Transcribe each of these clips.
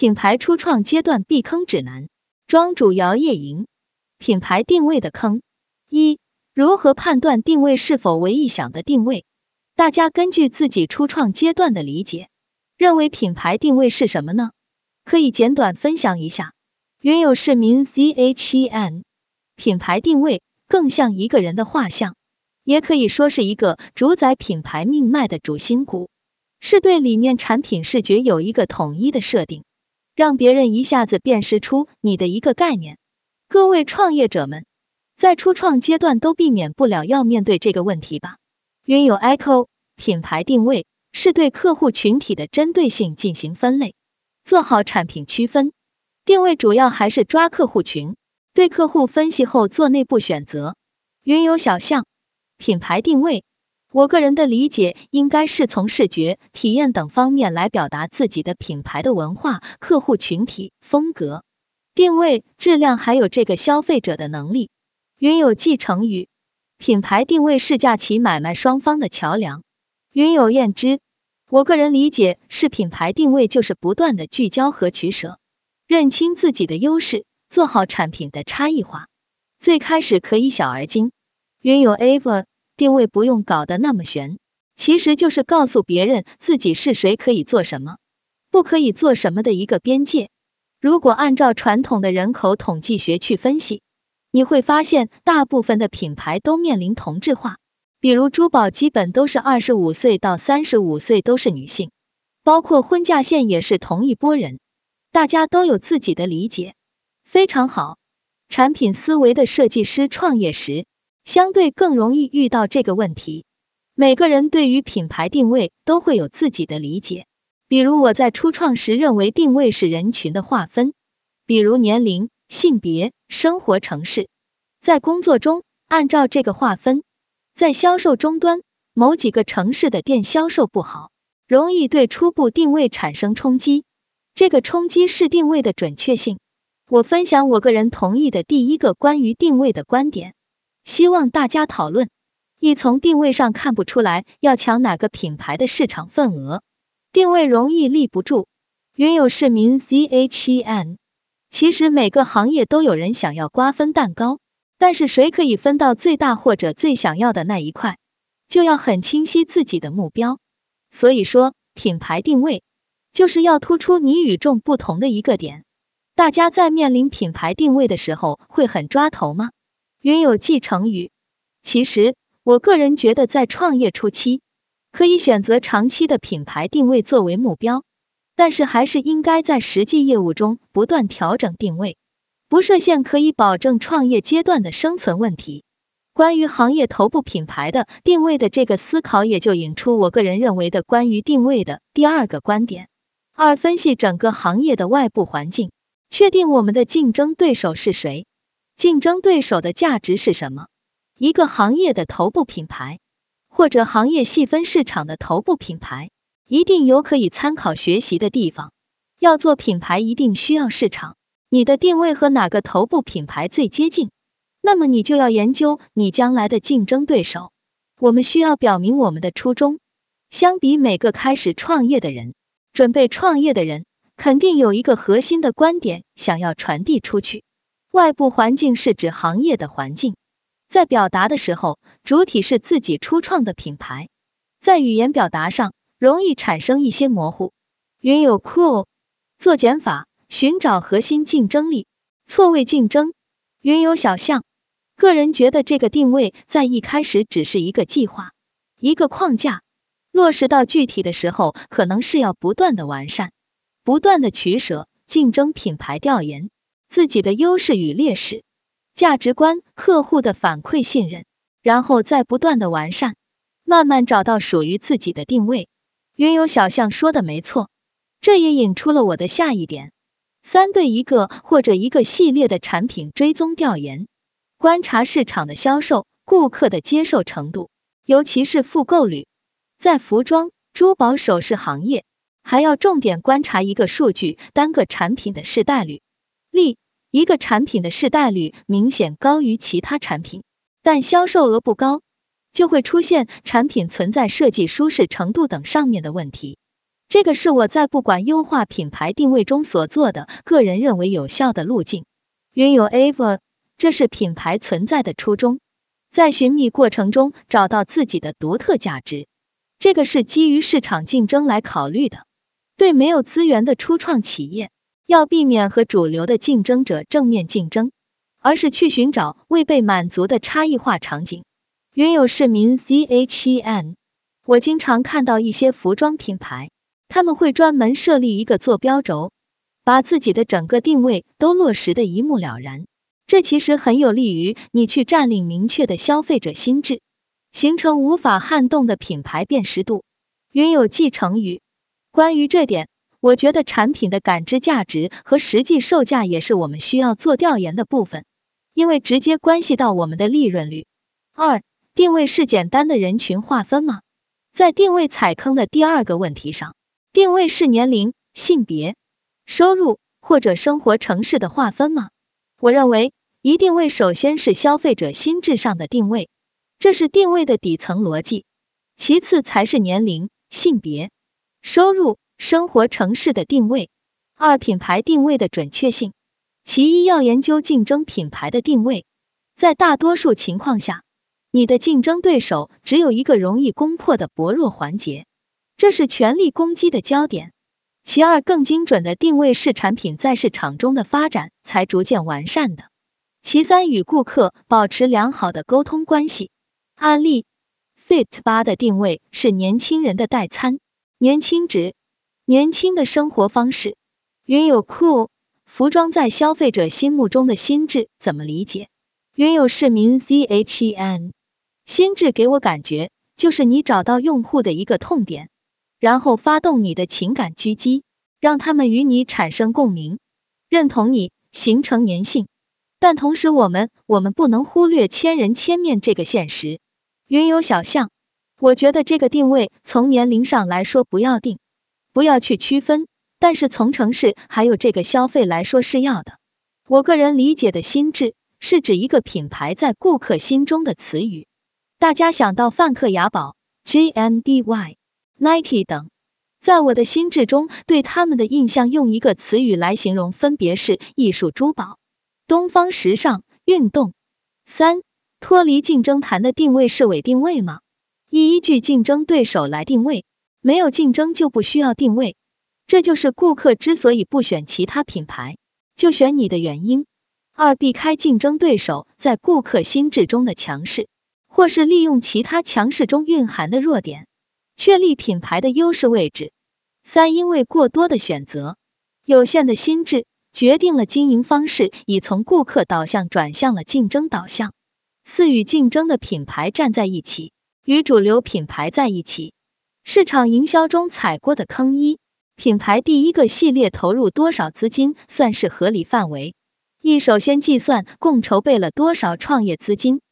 品牌初创阶段避坑指南，庄主姚叶莹。品牌定位的坑一，如何判断定位是否为臆想的定位？大家根据自己初创阶段的理解，认为品牌定位是什么呢？可以简短分享一下。云有市民 C H E N，品牌定位更像一个人的画像，也可以说是一个主宰品牌命脉的主心骨，是对理念、产品视觉有一个统一的设定。让别人一下子辨识出你的一个概念。各位创业者们，在初创阶段都避免不了要面对这个问题吧？云有 Echo 品牌定位是对客户群体的针对性进行分类，做好产品区分。定位主要还是抓客户群，对客户分析后做内部选择。云有小象品牌定位。我个人的理解应该是从视觉、体验等方面来表达自己的品牌的文化、客户群体、风格、定位、质量，还有这个消费者的能力。云有继承语，品牌定位是架起买卖双方的桥梁。云有验之，我个人理解是品牌定位就是不断的聚焦和取舍，认清自己的优势，做好产品的差异化。最开始可以小而精。云有 Ava。定位不用搞得那么玄，其实就是告诉别人自己是谁，可以做什么，不可以做什么的一个边界。如果按照传统的人口统计学去分析，你会发现大部分的品牌都面临同质化，比如珠宝基本都是二十五岁到三十五岁都是女性，包括婚嫁线也是同一波人，大家都有自己的理解，非常好。产品思维的设计师创业时。相对更容易遇到这个问题。每个人对于品牌定位都会有自己的理解。比如我在初创时认为定位是人群的划分，比如年龄、性别、生活城市。在工作中按照这个划分，在销售终端，某几个城市的店销售不好，容易对初步定位产生冲击。这个冲击是定位的准确性。我分享我个人同意的第一个关于定位的观点。希望大家讨论。一从定位上看不出来要抢哪个品牌的市场份额，定位容易立不住。云有市民 Z H E N，其实每个行业都有人想要瓜分蛋糕，但是谁可以分到最大或者最想要的那一块，就要很清晰自己的目标。所以说，品牌定位就是要突出你与众不同的一个点。大家在面临品牌定位的时候，会很抓头吗？云有继承语，其实我个人觉得，在创业初期可以选择长期的品牌定位作为目标，但是还是应该在实际业务中不断调整定位，不设限可以保证创业阶段的生存问题。关于行业头部品牌的定位的这个思考，也就引出我个人认为的关于定位的第二个观点：二、分析整个行业的外部环境，确定我们的竞争对手是谁。竞争对手的价值是什么？一个行业的头部品牌，或者行业细分市场的头部品牌，一定有可以参考学习的地方。要做品牌，一定需要市场。你的定位和哪个头部品牌最接近？那么你就要研究你将来的竞争对手。我们需要表明我们的初衷。相比每个开始创业的人，准备创业的人，肯定有一个核心的观点想要传递出去。外部环境是指行业的环境，在表达的时候，主体是自己初创的品牌，在语言表达上容易产生一些模糊。云有 cool 做减法，寻找核心竞争力，错位竞争。云有小象，个人觉得这个定位在一开始只是一个计划，一个框架，落实到具体的时候，可能是要不断的完善，不断的取舍，竞争品牌调研。自己的优势与劣势、价值观、客户的反馈、信任，然后再不断的完善，慢慢找到属于自己的定位。云有小象说的没错，这也引出了我的下一点：三对一个或者一个系列的产品追踪调研，观察市场的销售、顾客的接受程度，尤其是复购率。在服装、珠宝首饰行业，还要重点观察一个数据：单个产品的试戴率。例一个产品的试代率明显高于其他产品，但销售额不高，就会出现产品存在设计舒适程度等上面的问题。这个是我在不管优化品牌定位中所做的个人认为有效的路径。云有 Ava，这是品牌存在的初衷，在寻觅过程中找到自己的独特价值，这个是基于市场竞争来考虑的。对没有资源的初创企业，要避免和主流的竞争者正面竞争，而是去寻找未被满足的差异化场景。云有市民 CHEN，我经常看到一些服装品牌。他们会专门设立一个坐标轴，把自己的整个定位都落实的一目了然。这其实很有利于你去占领明确的消费者心智，形成无法撼动的品牌辨识度。云有继承语，关于这点，我觉得产品的感知价值和实际售价也是我们需要做调研的部分，因为直接关系到我们的利润率。二，定位是简单的人群划分吗？在定位踩坑的第二个问题上。定位是年龄、性别、收入或者生活城市的划分吗？我认为，一定位首先是消费者心智上的定位，这是定位的底层逻辑。其次才是年龄、性别、收入、生活城市的定位。二、品牌定位的准确性。其一要研究竞争品牌的定位，在大多数情况下，你的竞争对手只有一个容易攻破的薄弱环节。这是全力攻击的焦点。其二，更精准的定位是产品在市场中的发展才逐渐完善的。其三，与顾客保持良好的沟通关系。案例，Fit 八的定位是年轻人的代餐，年轻值，年轻的生活方式。云有 Cool 服装在消费者心目中的心智怎么理解？云有市民 Z H E N 心智给我感觉就是你找到用户的一个痛点。然后发动你的情感狙击，让他们与你产生共鸣，认同你，形成粘性。但同时，我们我们不能忽略千人千面这个现实。云有小象，我觉得这个定位从年龄上来说不要定，不要去区分，但是从城市还有这个消费来说是要的。我个人理解的心智是指一个品牌在顾客心中的词语。大家想到范克雅宝 J M B Y、Nike 等，在我的心智中，对他们的印象用一个词语来形容，分别是艺术、珠宝、东方时尚、运动。三，脱离竞争谈的定位是伪定位吗？一，依据竞争对手来定位，没有竞争就不需要定位，这就是顾客之所以不选其他品牌，就选你的原因。二，避开竞争对手在顾客心智中的强势，或是利用其他强势中蕴含的弱点。确立品牌的优势位置。三，因为过多的选择，有限的心智决定了经营方式已从顾客导向转向了竞争导向。四，与竞争的品牌站在一起，与主流品牌在一起。市场营销中踩过的坑一，品牌第一个系列投入多少资金算是合理范围？一，首先计算共筹备了多少创业资金。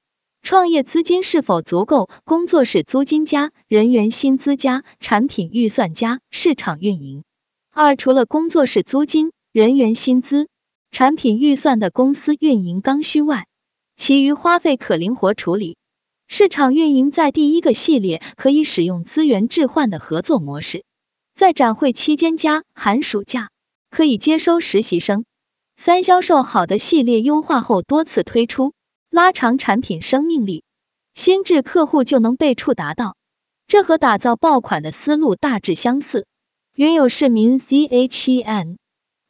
创业资金是否足够？工作室租金加人员薪资加产品预算加市场运营。二、除了工作室租金、人员薪资、产品预算的公司运营刚需外，其余花费可灵活处理。市场运营在第一个系列可以使用资源置换的合作模式，在展会期间加寒暑假可以接收实习生。三、销售好的系列优化后多次推出。拉长产品生命力，心智客户就能被触达到，这和打造爆款的思路大致相似。云有市民 ZHEN，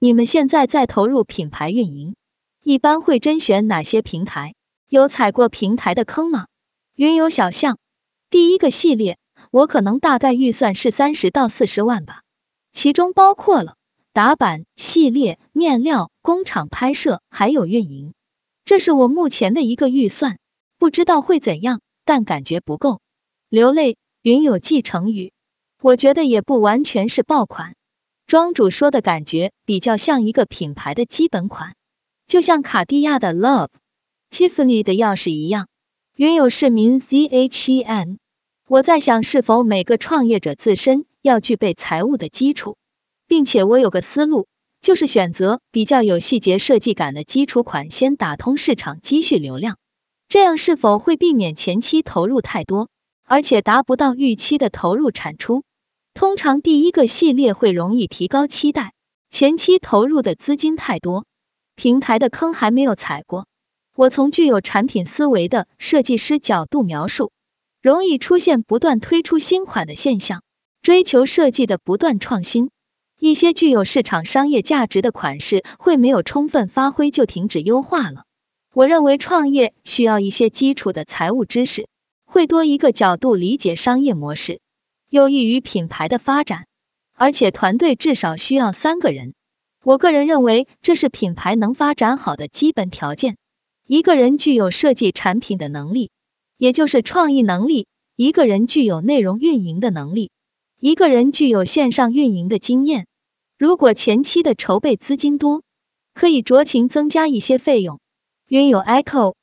你们现在在投入品牌运营，一般会甄选哪些平台？有踩过平台的坑吗？云有小象，第一个系列我可能大概预算是三十到四十万吧，其中包括了打版、系列、面料、工厂拍摄，还有运营。这是我目前的一个预算，不知道会怎样，但感觉不够。流泪，云有继承语，我觉得也不完全是爆款。庄主说的感觉比较像一个品牌的基本款，就像卡地亚的 Love、Tiffany 的钥匙一样。云有市民 Z H E N，我在想是否每个创业者自身要具备财务的基础，并且我有个思路。就是选择比较有细节设计感的基础款，先打通市场积蓄流量，这样是否会避免前期投入太多，而且达不到预期的投入产出？通常第一个系列会容易提高期待，前期投入的资金太多，平台的坑还没有踩过。我从具有产品思维的设计师角度描述，容易出现不断推出新款的现象，追求设计的不断创新。一些具有市场商业价值的款式会没有充分发挥就停止优化了。我认为创业需要一些基础的财务知识，会多一个角度理解商业模式。有益于品牌的发展，而且团队至少需要三个人。我个人认为这是品牌能发展好的基本条件。一个人具有设计产品的能力，也就是创意能力；一个人具有内容运营的能力；一个人具有线上运营的经验。如果前期的筹备资金多，可以酌情增加一些费用。云有 Echo，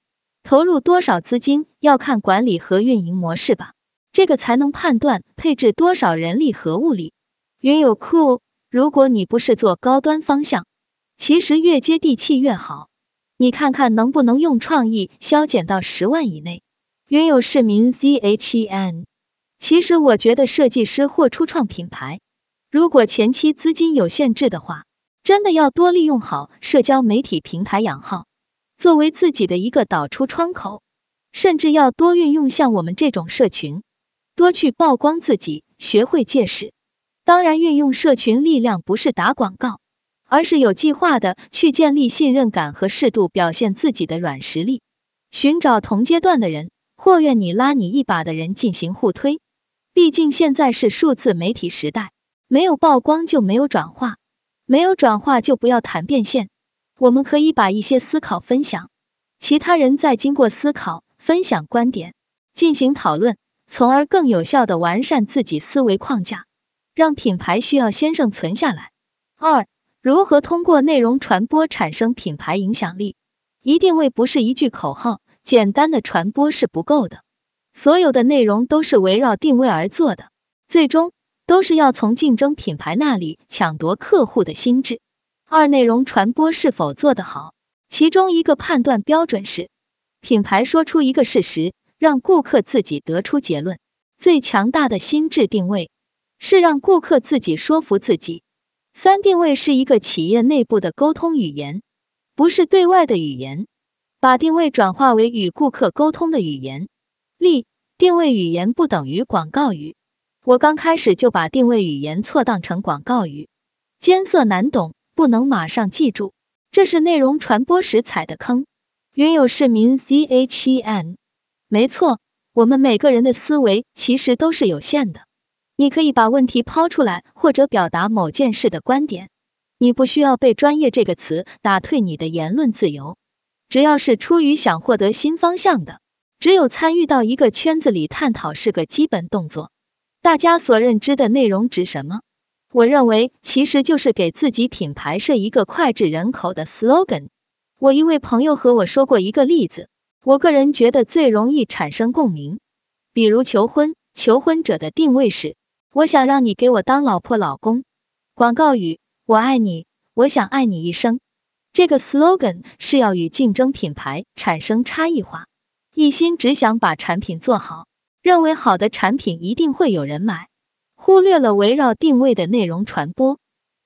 投入多少资金要看管理和运营模式吧。这个才能判断配置多少人力和物力。云有 cool，，如果你不是做高端方向，其实越接地气越好。你看看能不能用创意削减到十万以内。云有市民 CHEN，其实我觉得设计师或初创品牌，如果前期资金有限制的话，真的要多利用好社交媒体平台养号，作为自己的一个导出窗口，甚至要多运用像我们这种社群。多去曝光自己，学会借势。当然，运用社群力量不是打广告，而是有计划的去建立信任感和适度表现自己的软实力。寻找同阶段的人，或愿你拉你一把的人进行互推。毕竟现在是数字媒体时代，没有曝光就没有转化，没有转化就不要谈变现。我们可以把一些思考分享，其他人再经过思考、分享观点，进行讨论。从而更有效的完善自己思维框架，让品牌需要先生存下来。二、如何通过内容传播产生品牌影响力？一定位不是一句口号，简单的传播是不够的。所有的内容都是围绕定位而做的，最终都是要从竞争品牌那里抢夺客户的心智。二、内容传播是否做得好？其中一个判断标准是，品牌说出一个事实。让顾客自己得出结论。最强大的心智定位是让顾客自己说服自己。三定位是一个企业内部的沟通语言，不是对外的语言。把定位转化为与顾客沟通的语言。例：定位语言不等于广告语。我刚开始就把定位语言错当成广告语，艰涩难懂，不能马上记住，这是内容传播时踩的坑。云有市民 CHEN。没错，我们每个人的思维其实都是有限的。你可以把问题抛出来，或者表达某件事的观点。你不需要被“专业”这个词打退你的言论自由。只要是出于想获得新方向的，只有参与到一个圈子里探讨是个基本动作。大家所认知的内容指什么？我认为其实就是给自己品牌设一个脍炙人口的 slogan。我一位朋友和我说过一个例子。我个人觉得最容易产生共鸣，比如求婚，求婚者的定位是我想让你给我当老婆老公，广告语我爱你，我想爱你一生。这个 slogan 是要与竞争品牌产生差异化，一心只想把产品做好，认为好的产品一定会有人买，忽略了围绕定位的内容传播。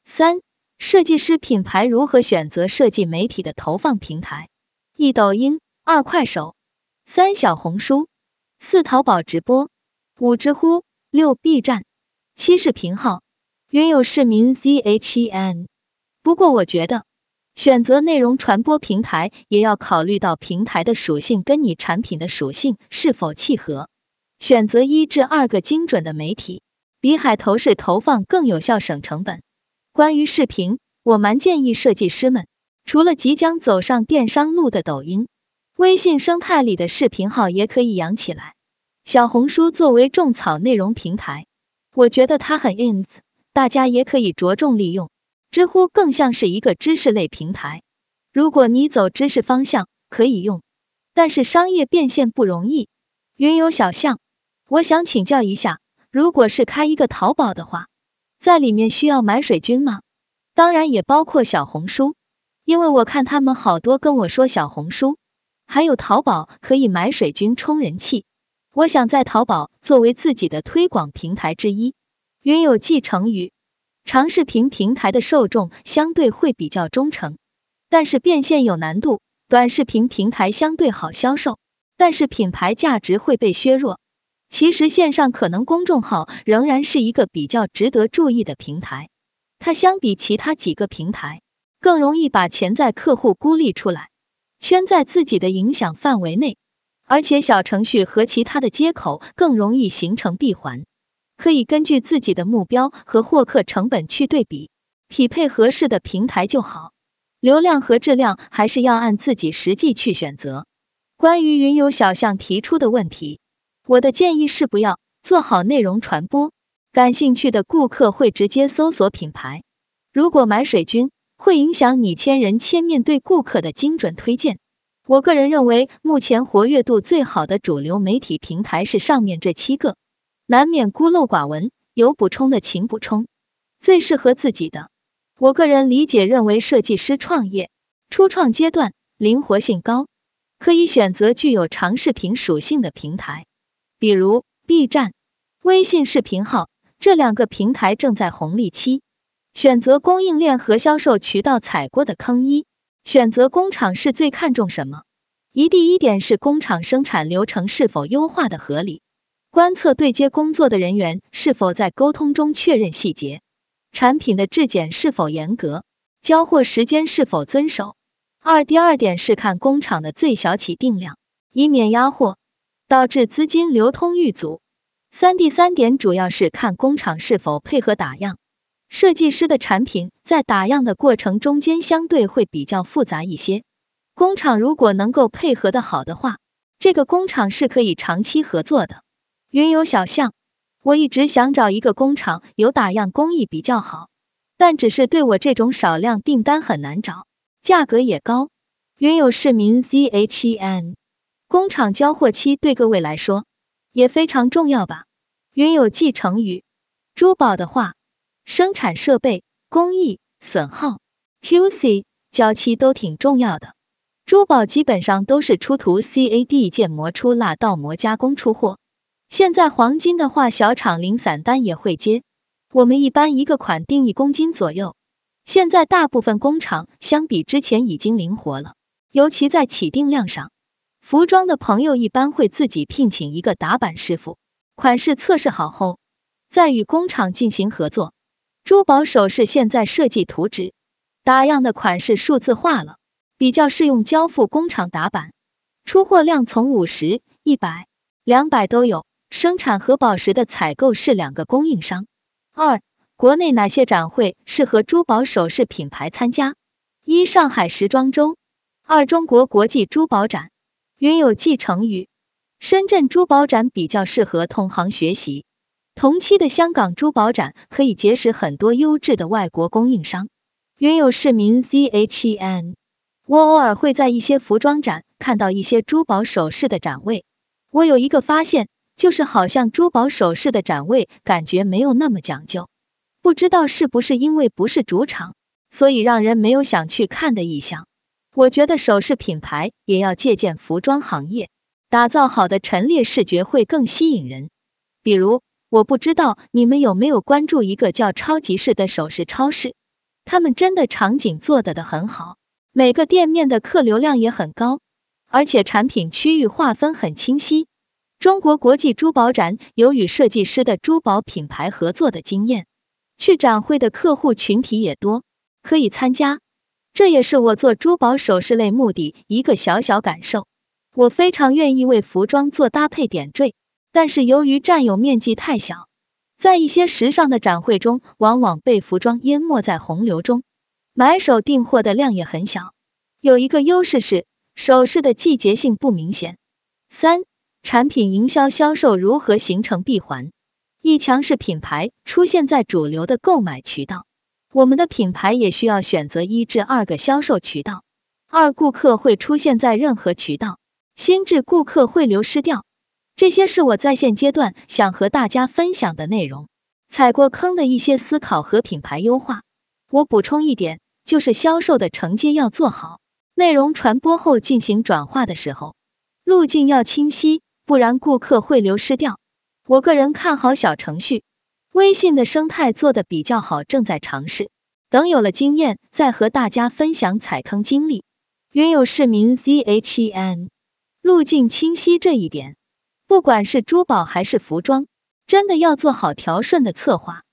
三、设计师品牌如何选择设计媒体的投放平台？一抖音。二快手，三小红书，四淘宝直播，五知乎，六 B 站，七视频号。原有市民 Z H E N。不过我觉得，选择内容传播平台也要考虑到平台的属性跟你产品的属性是否契合。选择一至二个精准的媒体，比海投式投放更有效省成本。关于视频，我蛮建议设计师们，除了即将走上电商路的抖音。微信生态里的视频号也可以养起来。小红书作为种草内容平台，我觉得它很 ins，大家也可以着重利用。知乎更像是一个知识类平台，如果你走知识方向可以用，但是商业变现不容易。云游小象，我想请教一下，如果是开一个淘宝的话，在里面需要买水军吗？当然也包括小红书，因为我看他们好多跟我说小红书。还有淘宝可以买水军充人气，我想在淘宝作为自己的推广平台之一。云有继承于，长视频平台的受众相对会比较忠诚，但是变现有难度。短视频平台相对好销售，但是品牌价值会被削弱。其实线上可能公众号仍然是一个比较值得注意的平台，它相比其他几个平台更容易把潜在客户孤立出来，圈在自己的影响范围内，而且小程序和其他的接口更容易形成闭环，可以根据自己的目标和获客成本去对比，匹配合适的平台就好。流量和质量还是要按自己实际去选择。关于云游小象提出的问题，我的建议是不要做好内容传播。感兴趣的顾客会直接搜索品牌，如果买水军，会影响你千人千面对顾客的精准推荐。我个人认为，目前活跃度最好的主流媒体平台是上面这七个，难免孤陋寡闻，有补充的请补充。最适合自己的。我个人理解认为，设计师创业初创阶段灵活性高，可以选择具有长视频属性的平台，比如 B 站、微信视频号这两个平台正在红利期。选择供应链和销售渠道踩过的坑一，选择工厂是最看重什么？一第一点是工厂生产流程是否优化的合理，观测对接工作的人员是否在沟通中确认细节。产品的质检是否严格，交货时间是否遵守。二，第二点是看工厂的最小起定量，以免压货，导致资金流通遇阻。三，第三点主要是看工厂是否配合打样。设计师的产品在打样的过程中间相对会比较复杂一些，工厂如果能够配合的好的话，这个工厂是可以长期合作的。云游小象。我一直想找一个工厂有打样工艺比较好，但只是对我这种少量订单很难找，价格也高。云有市民 Z H E N 工厂交货期对各位来说也非常重要吧？云有继承语，珠宝的话，生产设备、工艺、损耗、Q C 交期都挺重要的。珠宝基本上都是出图 C A D 建模出蜡倒模加工出货。现在黄金的话，小厂零散单也会接。我们一般一个款定一公斤左右。现在大部分工厂相比之前已经灵活了，尤其在起定量上。服装的朋友一般会自己聘请一个打版师傅，款式测试好后，再与工厂进行合作。珠宝首饰现在设计图纸、打样的款式数字化了，比较适用交付工厂打版，出货量从五十、一百、两百都有。生产和宝石的采购是两个供应商。二、国内哪些展会适合珠宝首饰品牌参加？一、上海时装周。二、中国国际珠宝展。云有继承语。深圳珠宝展比较适合同行学习。同期的香港珠宝展可以结识很多优质的外国供应商。云有市民 C H E N。我偶尔会在一些服装展看到一些珠宝首饰的展位。我有一个发现。就是好像珠宝首饰的展位感觉没有那么讲究，不知道是不是因为不是主场，所以让人没有想去看的意向。我觉得首饰品牌也要借鉴服装行业，打造好的陈列视觉会更吸引人。比如，我不知道你们有没有关注一个叫超级市的首饰超市，他们真的场景做的的很好，每个店面的客流量也很高，而且产品区域划分很清晰。中国国际珠宝展有与设计师的珠宝品牌合作的经验，去展会的客户群体也多，可以参加。这也是我做珠宝首饰类目的一个小小感受。我非常愿意为服装做搭配点缀，但是由于占有面积太小，在一些时尚的展会中，往往被服装淹没在洪流中，买手订货的量也很小。有一个优势是首饰的季节性不明显。三。产品营销销售如何形成闭环？一强势品牌出现在主流的购买渠道，我们的品牌也需要选择一至二个销售渠道。二顾客会出现在任何渠道，心智顾客会流失掉。这些是我在现阶段想和大家分享的内容。踩过坑的一些思考和品牌优化。我补充一点，就是销售的承接要做好，内容传播后进行转化的时候，路径要清晰，不然顾客会流失掉。我个人看好小程序，微信的生态做的比较好，正在尝试，等有了经验再和大家分享踩坑经历。云有市民 Z H E N，路径清晰这一点。不管是珠宝还是服装真的要做好调顺的策划。